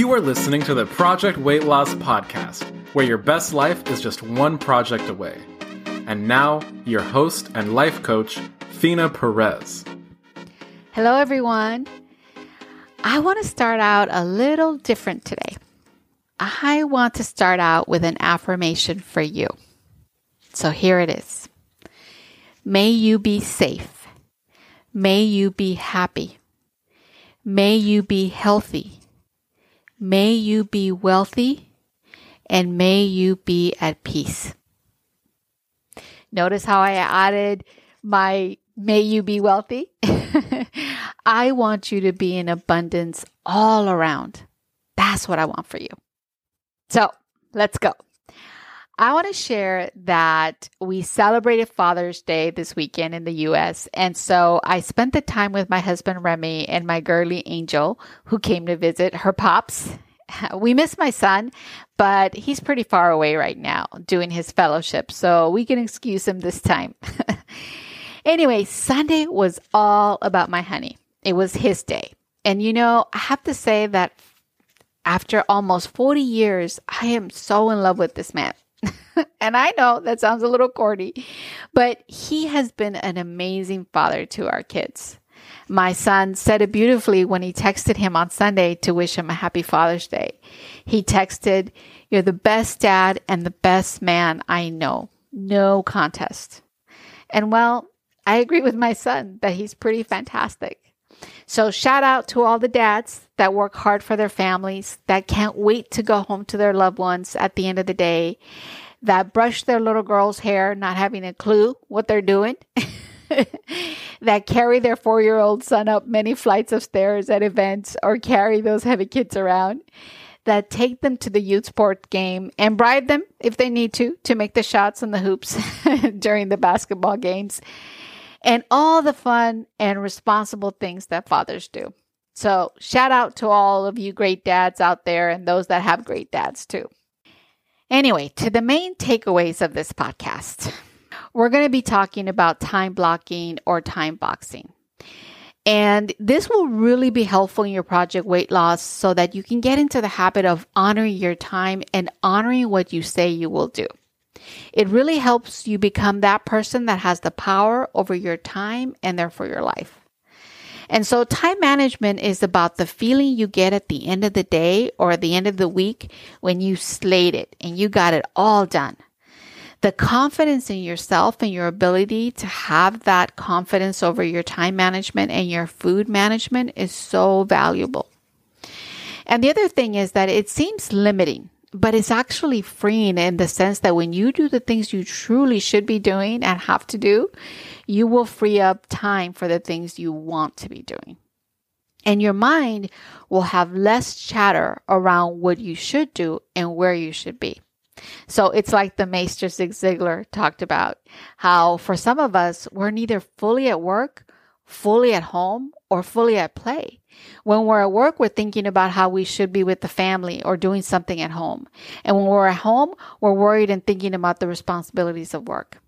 You are listening to the Project Weight Loss Podcast, where your best life is just one project away. And now, your host and life coach, Fina Perez. Hello, everyone. I want to start out a little different today. I want to start out with an affirmation for you. So here it is May you be safe. May you be happy. May you be healthy. May you be wealthy and may you be at peace. Notice how I added my may you be wealthy? I want you to be in abundance all around. That's what I want for you. So let's go. I want to share that we celebrated Father's Day this weekend in the US. And so I spent the time with my husband Remy and my girly Angel, who came to visit her pops. We miss my son, but he's pretty far away right now doing his fellowship. So we can excuse him this time. anyway, Sunday was all about my honey. It was his day. And you know, I have to say that after almost 40 years, I am so in love with this man. and I know that sounds a little corny, but he has been an amazing father to our kids. My son said it beautifully when he texted him on Sunday to wish him a happy Father's Day. He texted, You're the best dad and the best man I know. No contest. And well, I agree with my son that he's pretty fantastic. So, shout out to all the dads that work hard for their families, that can't wait to go home to their loved ones at the end of the day, that brush their little girl's hair, not having a clue what they're doing, that carry their four year old son up many flights of stairs at events or carry those heavy kids around, that take them to the youth sport game and bribe them if they need to to make the shots and the hoops during the basketball games and all the fun and responsible things that fathers do. So, shout out to all of you great dads out there and those that have great dads too. Anyway, to the main takeaways of this podcast. We're going to be talking about time blocking or time boxing. And this will really be helpful in your project weight loss so that you can get into the habit of honoring your time and honoring what you say you will do. It really helps you become that person that has the power over your time and therefore your life. And so time management is about the feeling you get at the end of the day or at the end of the week when you slayed it and you got it all done. The confidence in yourself and your ability to have that confidence over your time management and your food management is so valuable. And the other thing is that it seems limiting but it's actually freeing in the sense that when you do the things you truly should be doing and have to do, you will free up time for the things you want to be doing. And your mind will have less chatter around what you should do and where you should be. So it's like the Master Zig Ziglar talked about how for some of us, we're neither fully at work, fully at home, or fully at play. When we're at work, we're thinking about how we should be with the family or doing something at home. And when we're at home, we're worried and thinking about the responsibilities of work.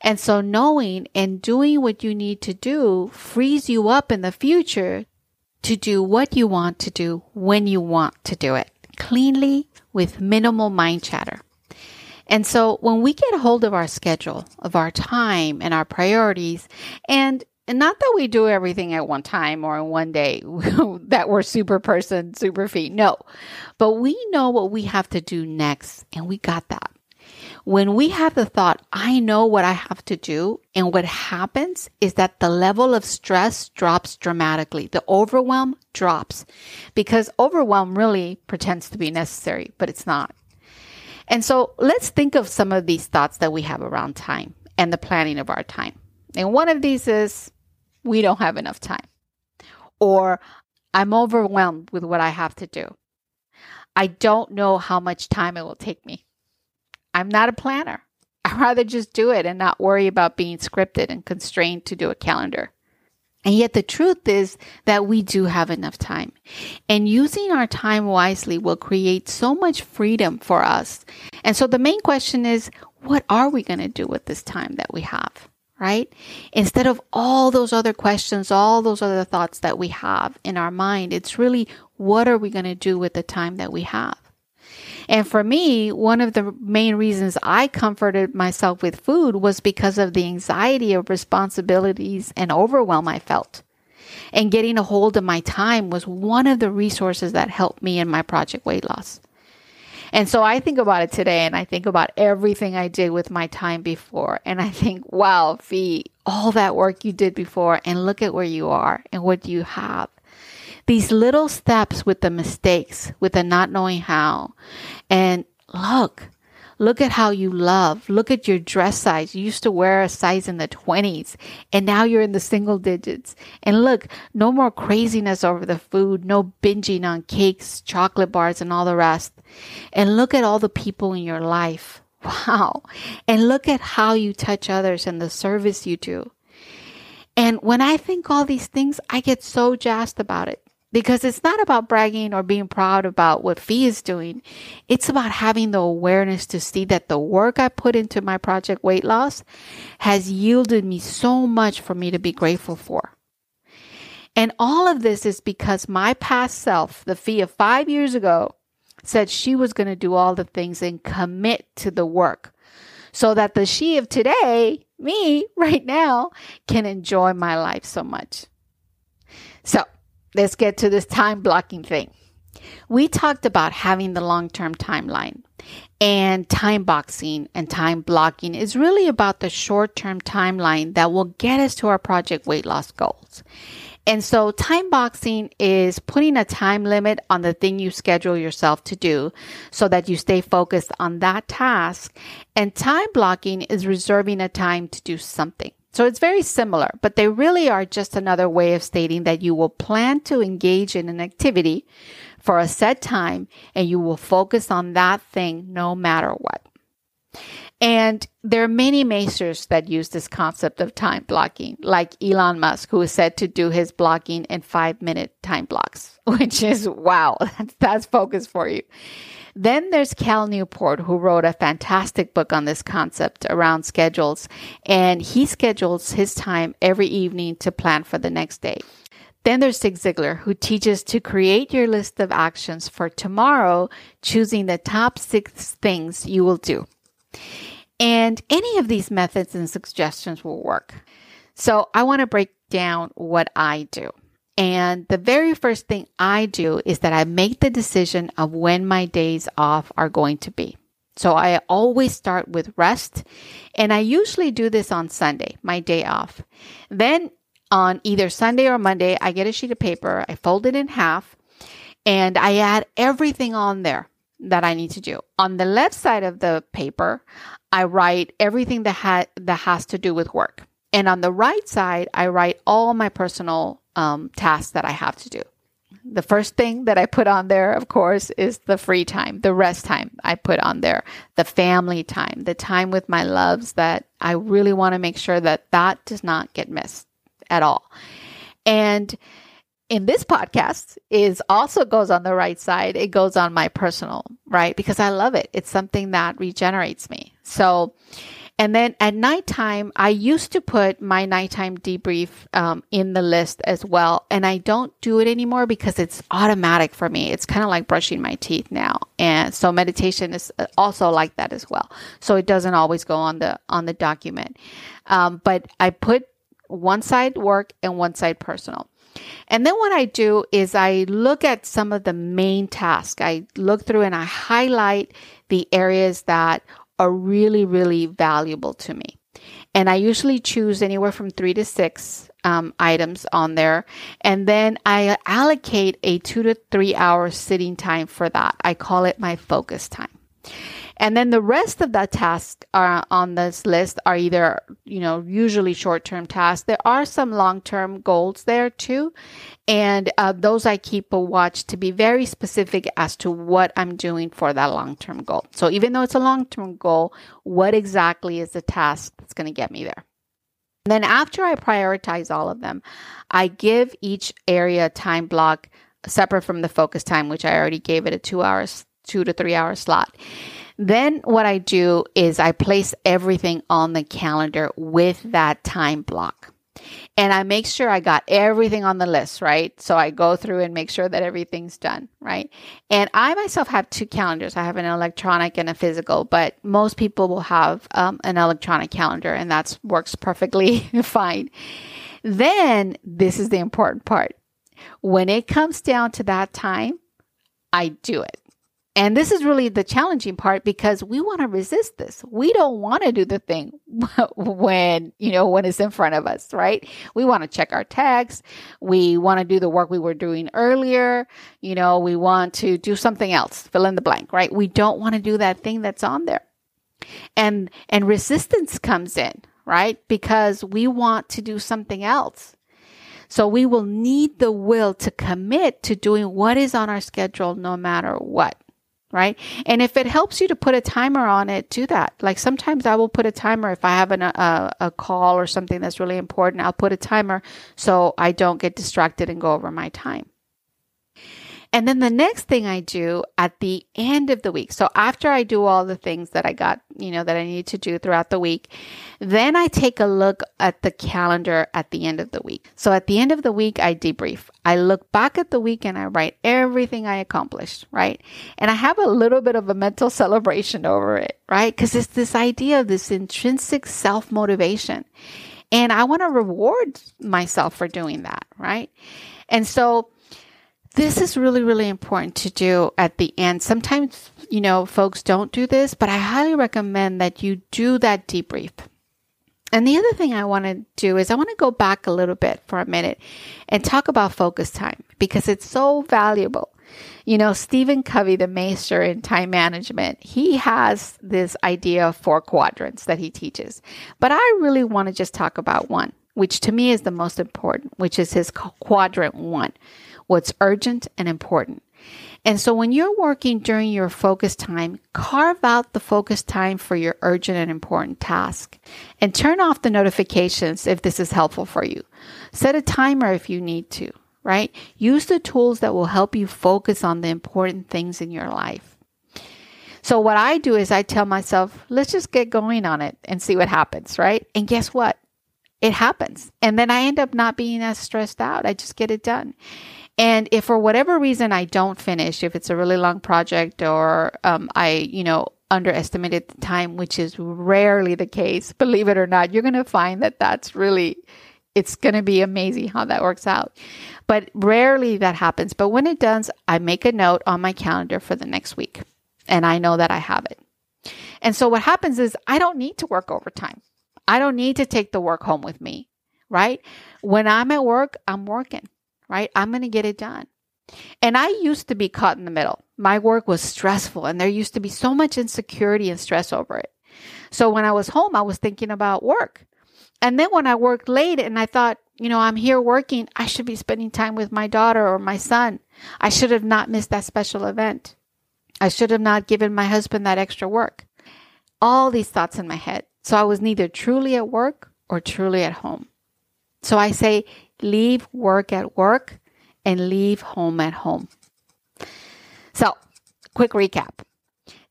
And so knowing and doing what you need to do frees you up in the future to do what you want to do when you want to do it cleanly with minimal mind chatter. And so when we get a hold of our schedule, of our time and our priorities, and and not that we do everything at one time or in one day that we're super person, super feat. No, but we know what we have to do next and we got that. When we have the thought, I know what I have to do, and what happens is that the level of stress drops dramatically. The overwhelm drops because overwhelm really pretends to be necessary, but it's not. And so let's think of some of these thoughts that we have around time and the planning of our time. And one of these is, we don't have enough time. Or I'm overwhelmed with what I have to do. I don't know how much time it will take me. I'm not a planner. I'd rather just do it and not worry about being scripted and constrained to do a calendar. And yet the truth is that we do have enough time. And using our time wisely will create so much freedom for us. And so the main question is, what are we going to do with this time that we have? Right? Instead of all those other questions, all those other thoughts that we have in our mind, it's really what are we going to do with the time that we have? And for me, one of the main reasons I comforted myself with food was because of the anxiety of responsibilities and overwhelm I felt. And getting a hold of my time was one of the resources that helped me in my project weight loss. And so I think about it today and I think about everything I did with my time before. And I think, wow, Fee, all that work you did before and look at where you are and what you have. These little steps with the mistakes, with the not knowing how. And look, look at how you love. Look at your dress size. You used to wear a size in the 20s and now you're in the single digits. And look, no more craziness over the food, no binging on cakes, chocolate bars, and all the rest. And look at all the people in your life. Wow. And look at how you touch others and the service you do. And when I think all these things, I get so jazzed about it because it's not about bragging or being proud about what Fee is doing. It's about having the awareness to see that the work I put into my project weight loss has yielded me so much for me to be grateful for. And all of this is because my past self, the Fee of five years ago, said she was going to do all the things and commit to the work so that the she of today, me right now, can enjoy my life so much. So, let's get to this time blocking thing. We talked about having the long term timeline and time boxing and time blocking is really about the short term timeline that will get us to our project weight loss goals. And so time boxing is putting a time limit on the thing you schedule yourself to do so that you stay focused on that task. And time blocking is reserving a time to do something. So it's very similar, but they really are just another way of stating that you will plan to engage in an activity for a set time and you will focus on that thing no matter what. And there are many masters that use this concept of time blocking, like Elon Musk, who is said to do his blocking in five minute time blocks, which is wow, that's, focus for you. Then there's Cal Newport, who wrote a fantastic book on this concept around schedules, and he schedules his time every evening to plan for the next day. Then there's Zig Ziglar, who teaches to create your list of actions for tomorrow, choosing the top six things you will do. And any of these methods and suggestions will work. So I want to break down what I do. And the very first thing I do is that I make the decision of when my days off are going to be. So I always start with rest. And I usually do this on Sunday, my day off. Then on either Sunday or Monday, I get a sheet of paper, I fold it in half, and I add everything on there that I need to do. On the left side of the paper, I write everything that, ha- that has to do with work. And on the right side, I write all my personal um, tasks that I have to do. The first thing that I put on there, of course, is the free time, the rest time I put on there, the family time, the time with my loves that I really want to make sure that that does not get missed at all. And in this podcast is also goes on the right side. It goes on my personal, right? Because I love it. It's something that regenerates me. So, and then at nighttime, I used to put my nighttime debrief um, in the list as well. And I don't do it anymore because it's automatic for me. It's kind of like brushing my teeth now. And so meditation is uh, also like that as well. So it doesn't always go on the, on the document. Um, but I put one side work and one side personal. And then what I do is I look at some of the main tasks. I look through and I highlight the areas that are really, really valuable to me. And I usually choose anywhere from three to six um, items on there. And then I allocate a two to three hour sitting time for that. I call it my focus time. And then the rest of the tasks are on this list are either, you know, usually short term tasks. There are some long term goals there too. And uh, those I keep a watch to be very specific as to what I'm doing for that long term goal. So even though it's a long term goal, what exactly is the task that's going to get me there? And then after I prioritize all of them, I give each area a time block separate from the focus time, which I already gave it a two hours, two to three hour slot. Then what I do is I place everything on the calendar with that time block. And I make sure I got everything on the list, right? So I go through and make sure that everything's done, right? And I myself have two calendars. I have an electronic and a physical, but most people will have um, an electronic calendar, and that works perfectly fine. Then, this is the important part. When it comes down to that time, I do it. And this is really the challenging part because we want to resist this. We don't want to do the thing when, you know, when it's in front of us, right? We want to check our tags. We want to do the work we were doing earlier. You know, we want to do something else, fill in the blank, right? We don't want to do that thing that's on there. And, and resistance comes in, right? Because we want to do something else. So we will need the will to commit to doing what is on our schedule no matter what right? And if it helps you to put a timer on it, do that. Like sometimes I will put a timer if I have an, a, a call or something that's really important. I'll put a timer so I don't get distracted and go over my time. And then the next thing I do at the end of the week. So after I do all the things that I got, you know, that I need to do throughout the week, then I take a look at the calendar at the end of the week. So at the end of the week, I debrief. I look back at the week and I write everything I accomplished, right? And I have a little bit of a mental celebration over it, right? Because it's this idea of this intrinsic self motivation. And I want to reward myself for doing that, right? And so, this is really, really important to do at the end. Sometimes, you know, folks don't do this, but I highly recommend that you do that debrief. And the other thing I want to do is I want to go back a little bit for a minute and talk about focus time because it's so valuable. You know, Stephen Covey, the master in time management, he has this idea of four quadrants that he teaches. But I really want to just talk about one, which to me is the most important, which is his quadrant one what's urgent and important. And so when you're working during your focus time, carve out the focus time for your urgent and important task and turn off the notifications if this is helpful for you. Set a timer if you need to, right? Use the tools that will help you focus on the important things in your life. So what I do is I tell myself, let's just get going on it and see what happens, right? And guess what? It happens. And then I end up not being as stressed out. I just get it done. And if for whatever reason I don't finish, if it's a really long project or um, I, you know, underestimated the time, which is rarely the case, believe it or not, you're going to find that that's really, it's going to be amazing how that works out. But rarely that happens. But when it does, I make a note on my calendar for the next week and I know that I have it. And so what happens is I don't need to work overtime. I don't need to take the work home with me, right? When I'm at work, I'm working right? I'm going to get it done. And I used to be caught in the middle. My work was stressful and there used to be so much insecurity and stress over it. So when I was home, I was thinking about work. And then when I worked late and I thought, you know, I'm here working, I should be spending time with my daughter or my son. I should have not missed that special event. I should have not given my husband that extra work. All these thoughts in my head. So I was neither truly at work or truly at home. So I say, leave work at work and leave home at home. So, quick recap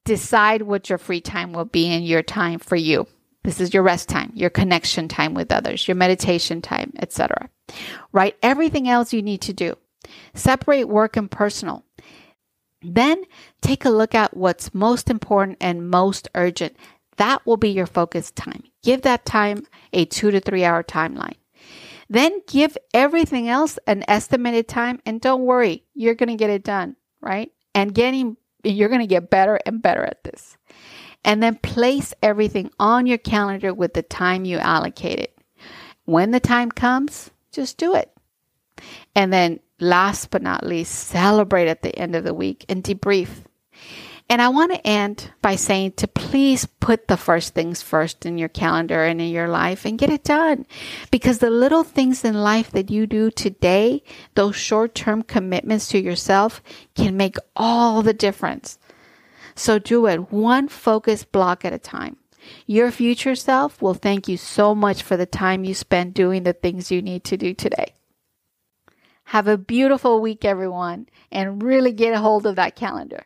decide what your free time will be in your time for you. This is your rest time, your connection time with others, your meditation time, etc. Write everything else you need to do. Separate work and personal. Then take a look at what's most important and most urgent. That will be your focus time. Give that time a two to three hour timeline. Then give everything else an estimated time and don't worry, you're going to get it done, right? And getting, you're going to get better and better at this. And then place everything on your calendar with the time you allocated. When the time comes, just do it. And then last but not least, celebrate at the end of the week and debrief. And I want to end by saying to please put the first things first in your calendar and in your life and get it done. Because the little things in life that you do today, those short term commitments to yourself can make all the difference. So do it one focus block at a time. Your future self will thank you so much for the time you spent doing the things you need to do today. Have a beautiful week, everyone, and really get a hold of that calendar.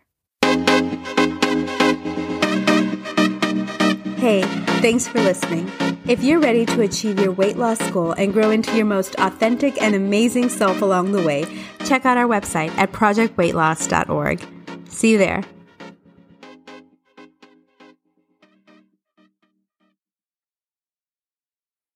Hey, thanks for listening. If you're ready to achieve your weight loss goal and grow into your most authentic and amazing self along the way, check out our website at projectweightloss.org. See you there.